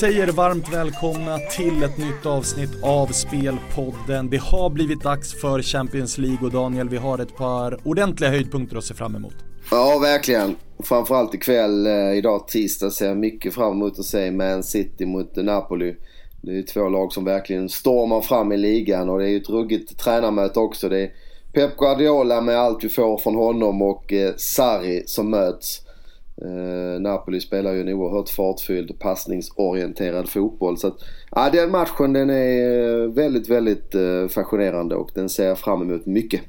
säger varmt välkomna till ett nytt avsnitt av Spelpodden. Det har blivit dags för Champions League och Daniel, vi har ett par ordentliga höjdpunkter att se fram emot. Ja, verkligen. Framförallt ikväll, eh, idag tisdag, ser jag mycket fram emot att se Man City mot Napoli. Det är ju två lag som verkligen stormar fram i ligan och det är ju ett ruggigt tränarmöte också. Det är Pep Guardiola med allt vi får från honom och eh, Sarri som möts. Eh, Napoli spelar ju en oerhört fartfylld passningsorienterad fotboll. Så att, ja, den matchen den är eh, väldigt, väldigt eh, fascinerande och den ser jag fram emot mycket.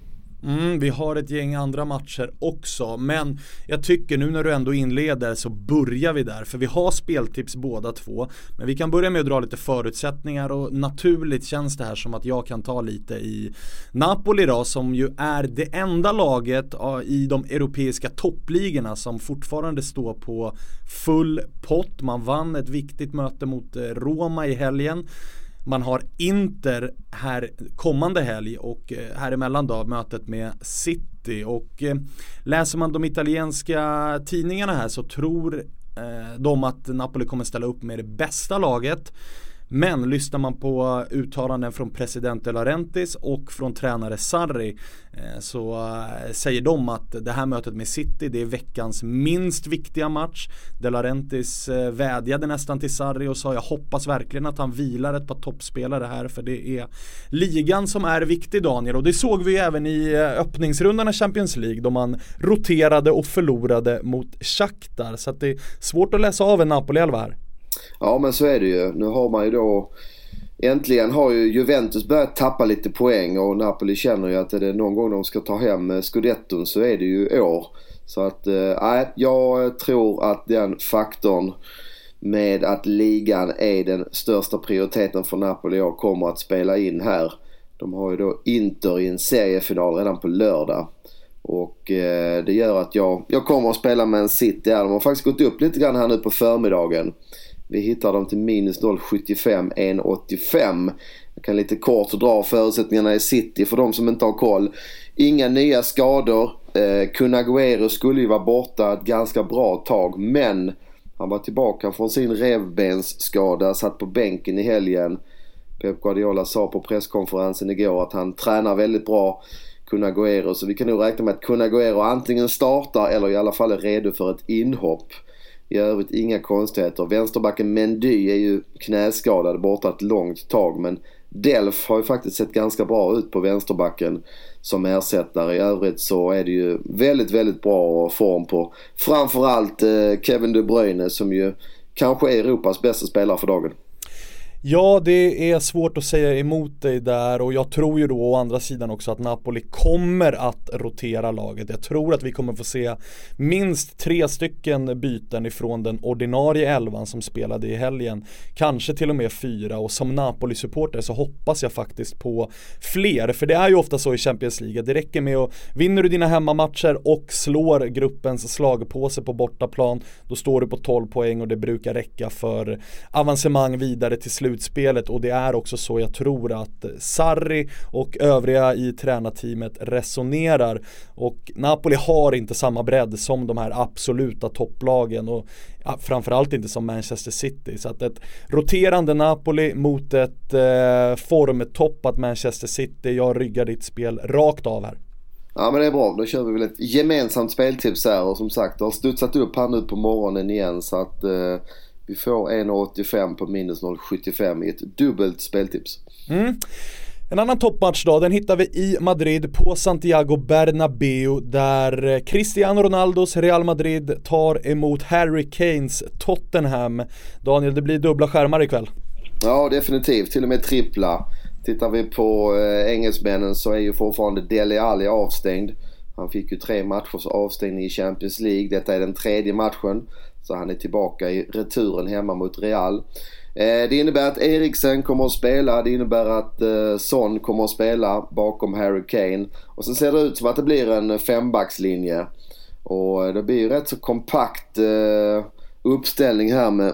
Mm, vi har ett gäng andra matcher också, men jag tycker nu när du ändå inleder så börjar vi där, för vi har speltips båda två. Men vi kan börja med att dra lite förutsättningar och naturligt känns det här som att jag kan ta lite i Napoli då, som ju är det enda laget i de europeiska toppligorna som fortfarande står på full pott. Man vann ett viktigt möte mot eh, Roma i helgen. Man har Inter här kommande helg och eh, här emellan då mötet med City och eh, läser man de italienska tidningarna här så tror eh, de att Napoli kommer ställa upp med det bästa laget. Men lyssnar man på uttalanden från president De Laurentiis och från tränare Sarri eh, så eh, säger de att det här mötet med City det är veckans minst viktiga match. De Laurentiis eh, vädjade nästan till Sarri och sa jag hoppas verkligen att han vilar ett par toppspelare här för det är ligan som är viktig Daniel och det såg vi även i öppningsrundan av Champions League då man roterade och förlorade mot Shakhtar så att det är svårt att läsa av en Napoli-elva här. Ja men så är det ju. Nu har man ju då Äntligen har ju Juventus börjat tappa lite poäng och Napoli känner ju att är det någon gång de ska ta hem eh, scudetton så är det ju i år. Så att, eh, nej, äh, jag eh, tror att den faktorn med att ligan är den största prioriteten för Napoli i år kommer att spela in här. De har ju då Inter i en seriefinal redan på lördag. Och eh, det gör att jag, jag kommer att spela med en City här. De har faktiskt gått upp lite grann här nu på förmiddagen. Vi hittar dem till minus 0,75, 1,85. Jag kan lite kort dra förutsättningarna i City för de som inte har koll. Inga nya skador. Eh, Kunaguero skulle ju vara borta ett ganska bra tag men han var tillbaka från sin revbensskada, satt på bänken i helgen. Pep Guardiola sa på presskonferensen igår att han tränar väldigt bra. Kunaguero så vi kan nog räkna med att Kunaguero antingen startar eller i alla fall är redo för ett inhopp. I övrigt inga konstigheter. Vänsterbacken Mendy är ju knäskadad borta ett långt tag men Delf har ju faktiskt sett ganska bra ut på vänsterbacken som ersättare. I övrigt så är det ju väldigt, väldigt bra form på framförallt eh, Kevin De Bruyne som ju kanske är Europas bästa spelare för dagen. Ja, det är svårt att säga emot dig där och jag tror ju då å andra sidan också att Napoli kommer att rotera laget. Jag tror att vi kommer få se minst tre stycken byten ifrån den ordinarie elvan som spelade i helgen. Kanske till och med fyra och som Napoli-supporter så hoppas jag faktiskt på fler. För det är ju ofta så i Champions League, det räcker med att vinner du dina hemmamatcher och slår gruppens slagpåse på bortaplan, då står du på 12 poäng och det brukar räcka för avancemang vidare till slut slutspelet och det är också så jag tror att Sarri och övriga i tränarteamet resonerar och Napoli har inte samma bredd som de här absoluta topplagen och framförallt inte som Manchester City så att ett roterande Napoli mot ett eh, formtoppat Manchester City, jag ryggar ditt spel rakt av här. Ja men det är bra. Då kör vi väl ett gemensamt speltips här och som sagt det har studsat upp här nu på morgonen igen så att eh, vi får 1,85 på minus 0,75 i ett dubbelt speltips. Mm. En annan toppmatch då, den hittar vi i Madrid på Santiago Bernabéu där Cristiano Ronaldos Real Madrid tar emot Harry Kanes Tottenham. Daniel, det blir dubbla skärmar ikväll. Ja, definitivt. Till och med trippla. Tittar vi på eh, engelsmännen så är ju fortfarande Dele Alli avstängd. Han fick ju tre matchers avstängning i Champions League. Detta är den tredje matchen. Så han är tillbaka i returen hemma mot Real. Eh, det innebär att Eriksen kommer att spela. Det innebär att eh, Son kommer att spela bakom Harry Kane. Och så ser det ut som att det blir en fembackslinje. Och eh, det blir ju rätt så kompakt uppställning här med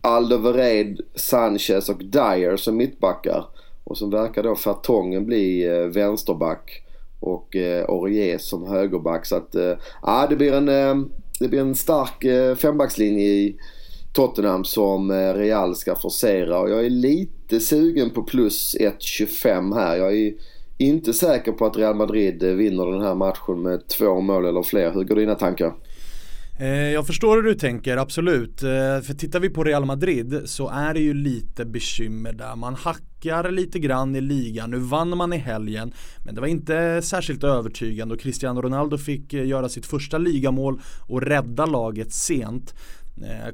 Alderweireld, Sanchez och Dyer som mittbackar. Och så verkar då Fertongen bli vänsterback och Aurier som högerback. Så att, ja det blir en det blir en stark eh, fembackslinje i, Tottenham som eh, Real ska forcera och jag är lite sugen på plus 1.25 här. Jag är inte säker på att Real Madrid eh, vinner den här matchen med två mål eller fler. Hur går dina tankar? Eh, jag förstår hur du tänker, absolut. Eh, för tittar vi på Real Madrid så är det ju lite bekymmer där. Man hackar lite grann i ligan. Nu vann man i helgen, men det var inte särskilt övertygande och Cristiano Ronaldo fick eh, göra sitt första ligamål och rädda laget sent.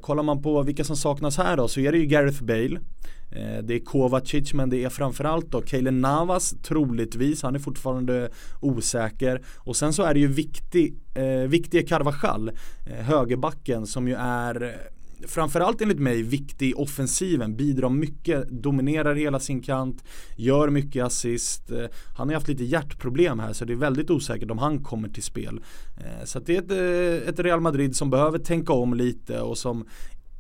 Kollar man på vilka som saknas här då så är det ju Gareth Bale Eh, det är Kovacic men det är framförallt då Keilen Navas troligtvis, han är fortfarande osäker. Och sen så är det ju viktig, eh, viktige Carvajal, eh, högerbacken som ju är eh, framförallt enligt mig viktig i offensiven, bidrar mycket, dominerar hela sin kant, gör mycket assist. Eh, han har haft lite hjärtproblem här så det är väldigt osäkert om han kommer till spel. Så det är ett, ett Real Madrid som behöver tänka om lite och som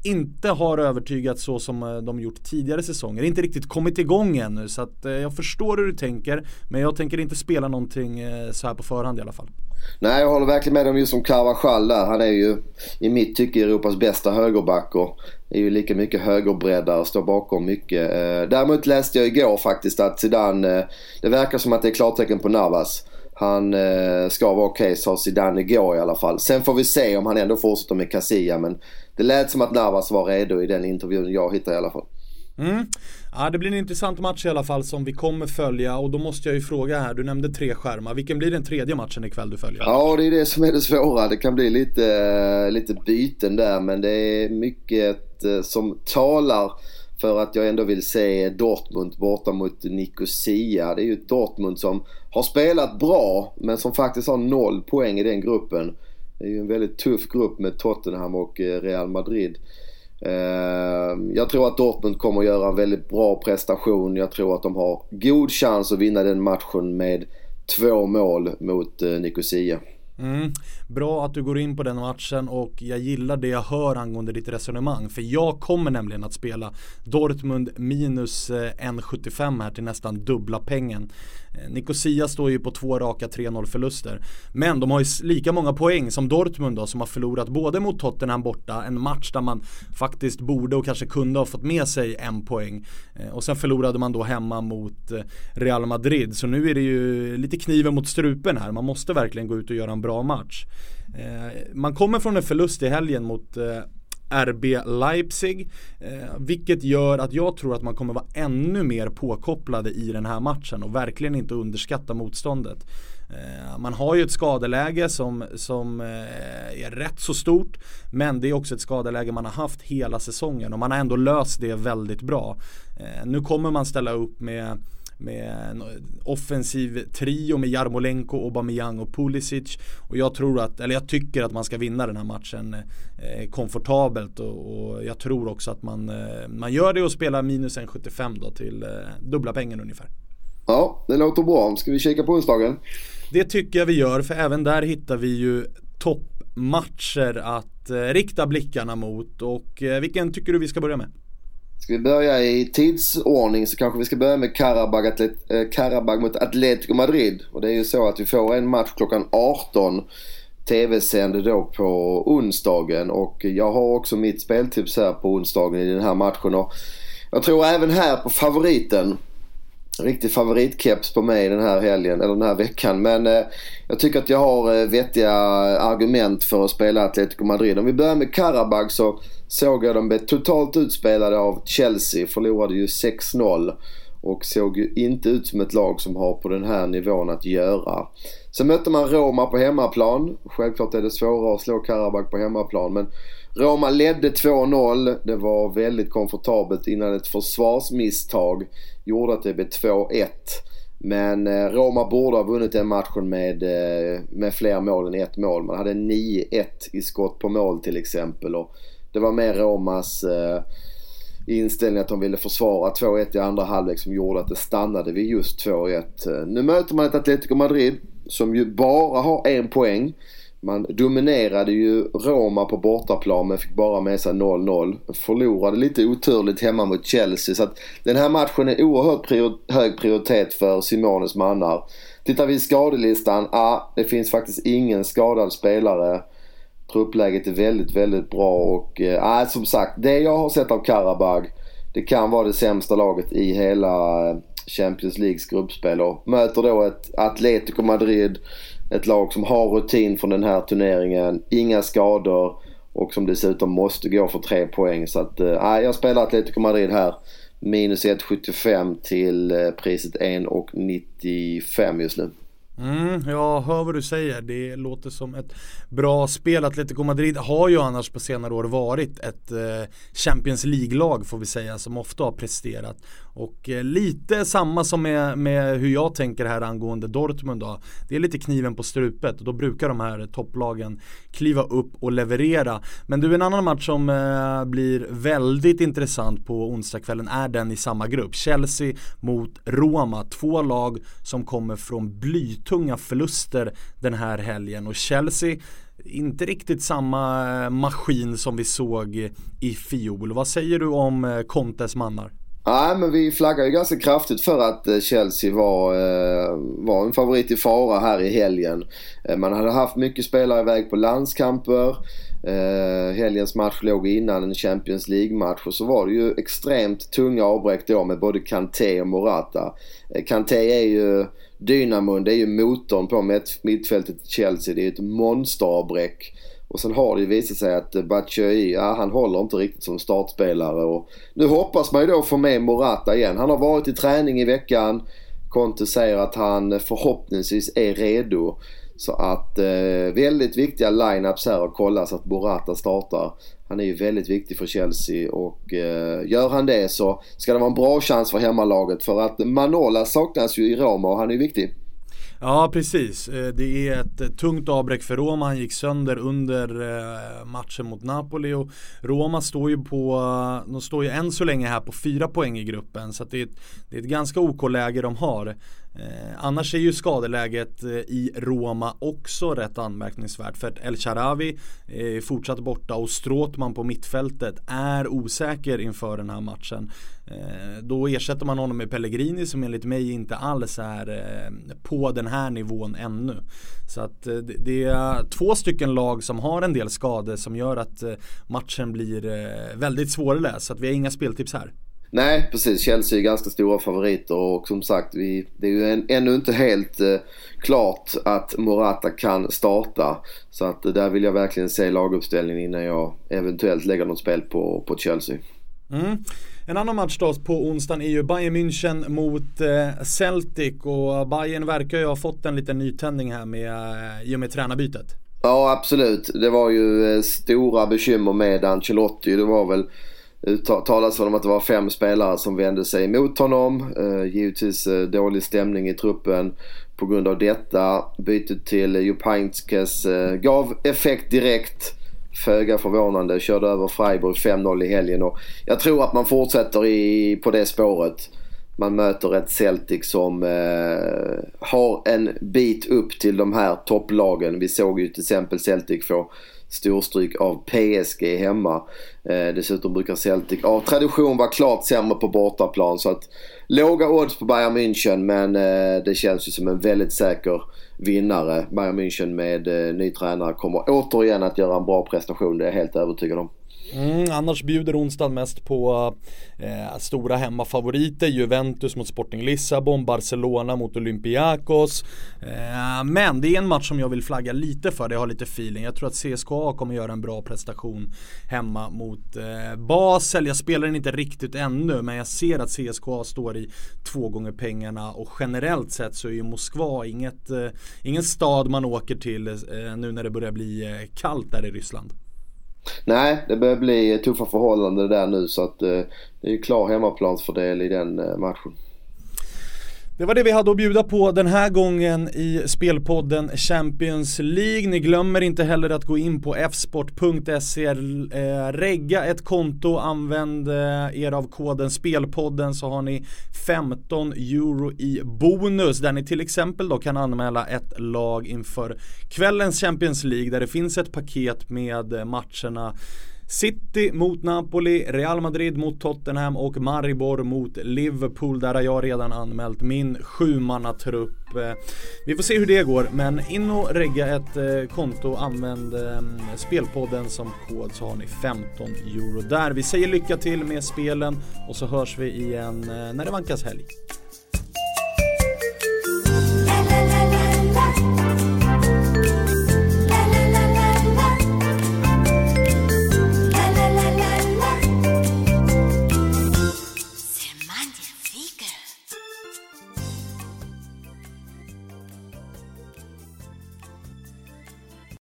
inte har övertygat så som eh, de gjort tidigare säsonger. Inte riktigt kommit igång ännu så att eh, jag förstår hur du tänker. Men jag tänker inte spela någonting eh, så här på förhand i alla fall. Nej, jag håller verkligen med om just som Carvajal där. Han är ju i mitt tycke Europas bästa högerback och är ju lika mycket högerbreddare, står bakom mycket. Däremot läste jag igår faktiskt att Zidane, det verkar som att det är klartecken på Navas. Han ska vara okej, okay, sa Zidane igår i alla fall. Sen får vi se om han ändå fortsätter med Casilla men det lät som att Navas var redo i den intervjun jag hittade i alla fall. Mm. Ja, det blir en intressant match i alla fall som vi kommer följa och då måste jag ju fråga här, du nämnde tre skärmar. Vilken blir den tredje matchen ikväll du följer? Ja, det är det som är det svåra. Det kan bli lite, lite byten där men det är mycket eh, som talar för att jag ändå vill se Dortmund borta mot Nicosia. Det är ju Dortmund som har spelat bra men som faktiskt har noll poäng i den gruppen. Det är ju en väldigt tuff grupp med Tottenham och eh, Real Madrid. Ehm, jag tror att Dortmund kommer att göra en väldigt bra prestation. Jag tror att de har god chans att vinna den matchen med två mål mot eh, Nicosia. Mm. Bra att du går in på den matchen och jag gillar det jag hör angående ditt resonemang. För jag kommer nämligen att spela Dortmund minus eh, 1,75 här till nästan dubbla pengen. Eh, Nicosia står ju på två raka 3-0 förluster. Men de har ju lika många poäng som Dortmund då som har förlorat både mot Tottenham borta, en match där man faktiskt borde och kanske kunde ha fått med sig en poäng. Eh, och sen förlorade man då hemma mot eh, Real Madrid. Så nu är det ju lite kniven mot strupen här. Man måste verkligen gå ut och göra en bra match. Man kommer från en förlust i helgen mot RB Leipzig. Eh, vilket gör att jag tror att man kommer vara ännu mer påkopplade i den här matchen och verkligen inte underskatta motståndet. Eh, man har ju ett skadeläge som, som eh, är rätt så stort men det är också ett skadeläge man har haft hela säsongen och man har ändå löst det väldigt bra. Eh, nu kommer man ställa upp med med en offensiv trio med Jarmolenko, Aubameyang och Pulisic. Och jag tror att, eller jag tycker att man ska vinna den här matchen eh, komfortabelt och, och, jag tror också att man, eh, man gör det och spelar minus 1,75 då till eh, dubbla pengen ungefär. Ja, det låter bra. Ska vi kika på onsdagen? Det tycker jag vi gör för även där hittar vi ju toppmatcher att eh, rikta blickarna mot och eh, vilken tycker du vi ska börja med? Ska vi börja i tidsordning så kanske vi ska börja med Karabag, Atlet, eh, Karabag mot Atletico Madrid. Och det är ju så att vi får en match klockan 18 tv-sänd då på onsdagen och jag har också mitt speltips här på onsdagen i den här matchen. Och jag tror även här på favoriten. Riktig favoritkeps på mig den här helgen, eller den här veckan. Men eh, jag tycker att jag har eh, vettiga argument för att spela Atletico Madrid. Om vi börjar med Karabag så såg jag dem bli totalt utspelade av Chelsea. Förlorade ju 6-0 och såg ju inte ut som ett lag som har på den här nivån att göra. Sen mötte man Roma på hemmaplan. Självklart är det svårare att slå Karabak på hemmaplan men Roma ledde 2-0. Det var väldigt komfortabelt innan ett försvarsmisstag gjorde att det blev 2-1. Men eh, Roma borde ha vunnit den matchen med, eh, med fler mål än ett mål. Man hade 9-1 i skott på mål till exempel. Och det var mer Romas eh, inställning att de ville försvara 2-1 i andra halvlek som gjorde att det stannade vid just 2-1. Eh, nu möter man ett Atletico Madrid som ju bara har en poäng. Man dominerade ju Roma på bortaplan men fick bara med sig 0-0. Förlorade lite oturligt hemma mot Chelsea så att den här matchen är oerhört prior hög prioritet för Simones mannar. Tittar vi i skadelistan, ja ah, det finns faktiskt ingen skadad spelare Truppläget är väldigt, väldigt bra och äh, som sagt, det jag har sett av Karabag det kan vara det sämsta laget i hela eh, Champions Leagues gruppspel och möter då ett Atletico Madrid, ett lag som har rutin från den här turneringen, inga skador och som dessutom måste gå för tre poäng. Så att, äh, jag spelar Atletico Madrid här. Minus 1,75 till priset 1,95 just nu. Mm, jag hör vad du säger. Det låter som ett bra spel. Atletico Madrid har ju annars på senare år varit ett eh, Champions League-lag får vi säga som ofta har presterat. Och eh, lite samma som med, med hur jag tänker här angående Dortmund då. Det är lite kniven på strupet och då brukar de här topplagen kliva upp och leverera. Men du, en annan match som eh, blir väldigt intressant på onsdagskvällen är den i samma grupp. Chelsea mot Roma. Två lag som kommer från blytunga förluster den här helgen och Chelsea inte riktigt samma eh, maskin som vi såg i fjol. Vad säger du om eh, Contes mannar? Nej, men vi flaggade ju ganska kraftigt för att eh, Chelsea var, eh, var en favorit i fara här i helgen. Eh, man hade haft mycket spelare iväg på landskamper. Helgens match låg innan en Champions League-match och så var det ju extremt tunga avbräck då med både Kanté och Morata. Kanté är ju dynamon, det är ju motorn på mittfältet i Chelsea. Det är ju ett monsteravbräck. Och sen har det ju visat sig att eh, Batshuayi, ja, han håller inte riktigt som startspelare. Och nu hoppas man ju då få med Morata igen. Han har varit i träning i veckan. Conte säger att han förhoppningsvis är redo. Så att eh, väldigt viktiga line-ups här att kolla så att Morata startar. Han är ju väldigt viktig för Chelsea och eh, gör han det så ska det vara en bra chans för hemmalaget. För att Manola saknas ju i Roma och han är viktig. Ja precis, eh, det är ett eh, tungt avbräck för Roma. Han gick sönder under eh, matchen mot Napoli och Roma står ju på, de står ju än så länge här på fyra poäng i gruppen så det är, ett, det är ett ganska OK-läge de har. Eh, annars är ju skadeläget eh, i Roma också rätt anmärkningsvärt för att El Sharawi är fortsatt borta och Stråtman på mittfältet är osäker inför den här matchen. Eh, då ersätter man honom med Pellegrini som enligt mig inte alls är eh, på den här nivån ännu. Så att eh, det är två stycken lag som har en del skador som gör att matchen blir väldigt svårläst. Så att vi har inga speltips här. Nej, precis. Chelsea är ganska stora favoriter och som sagt, vi, det är ju en, ännu inte helt eh, klart att Morata kan starta. Så att där vill jag verkligen se laguppställningen innan jag eventuellt lägger något spel på, på Chelsea. Mm. En annan match då på onsdagen är ju Bayern München mot eh, Celtic och Bayern verkar ju ha fått en liten nytändning här med, eh, i och med tränarbytet. Ja absolut. Det var ju eh, stora bekymmer med Ancelotti. Det var väl talas om att det var fem spelare som vände sig emot honom. Eh, givetvis eh, dålig stämning i truppen på grund av detta. Bytet till Jupainskes eh, gav effekt direkt. Föga förvånande. Körde över Freiburg 5-0 i helgen och jag tror att man fortsätter i, på det spåret. Man möter ett Celtic som eh, har en bit upp till de här topplagen. Vi såg ju till exempel Celtic få storstryk av PSG hemma. Eh, dessutom brukar Celtic av tradition vara klart sämre på bortaplan. Så att låga odds på Bayern München men eh, det känns ju som en väldigt säker vinnare. Bayern München med eh, ny tränare kommer återigen att göra en bra prestation. Det är jag helt övertygad om. Mm, annars bjuder onsdagen mest på eh, stora hemmafavoriter. Juventus mot Sporting Lissabon, Barcelona mot Olympiakos. Eh, men det är en match som jag vill flagga lite för, det har lite feeling. Jag tror att CSKA kommer göra en bra prestation hemma mot eh, Basel. Jag spelar den inte riktigt ännu, men jag ser att CSKA står i två gånger pengarna och generellt sett så är ju Moskva inget, eh, ingen stad man åker till eh, nu när det börjar bli eh, kallt där i Ryssland. Nej, det börjar bli tuffa förhållanden där nu så att eh, det är klar hemmaplansfördel i den eh, matchen. Det var det vi hade att bjuda på den här gången i spelpodden Champions League. Ni glömmer inte heller att gå in på fsport.se, eh, regga ett konto, använd eh, er av koden spelpodden så har ni 15 euro i bonus där ni till exempel då kan anmäla ett lag inför kvällens Champions League där det finns ett paket med eh, matcherna City mot Napoli, Real Madrid mot Tottenham och Maribor mot Liverpool. Där har jag redan anmält min sjumannatrupp. Eh, vi får se hur det går, men in och regga ett eh, konto och använd eh, spelpodden som kod så har ni 15 euro där. Vi säger lycka till med spelen och så hörs vi igen när det vankas helg.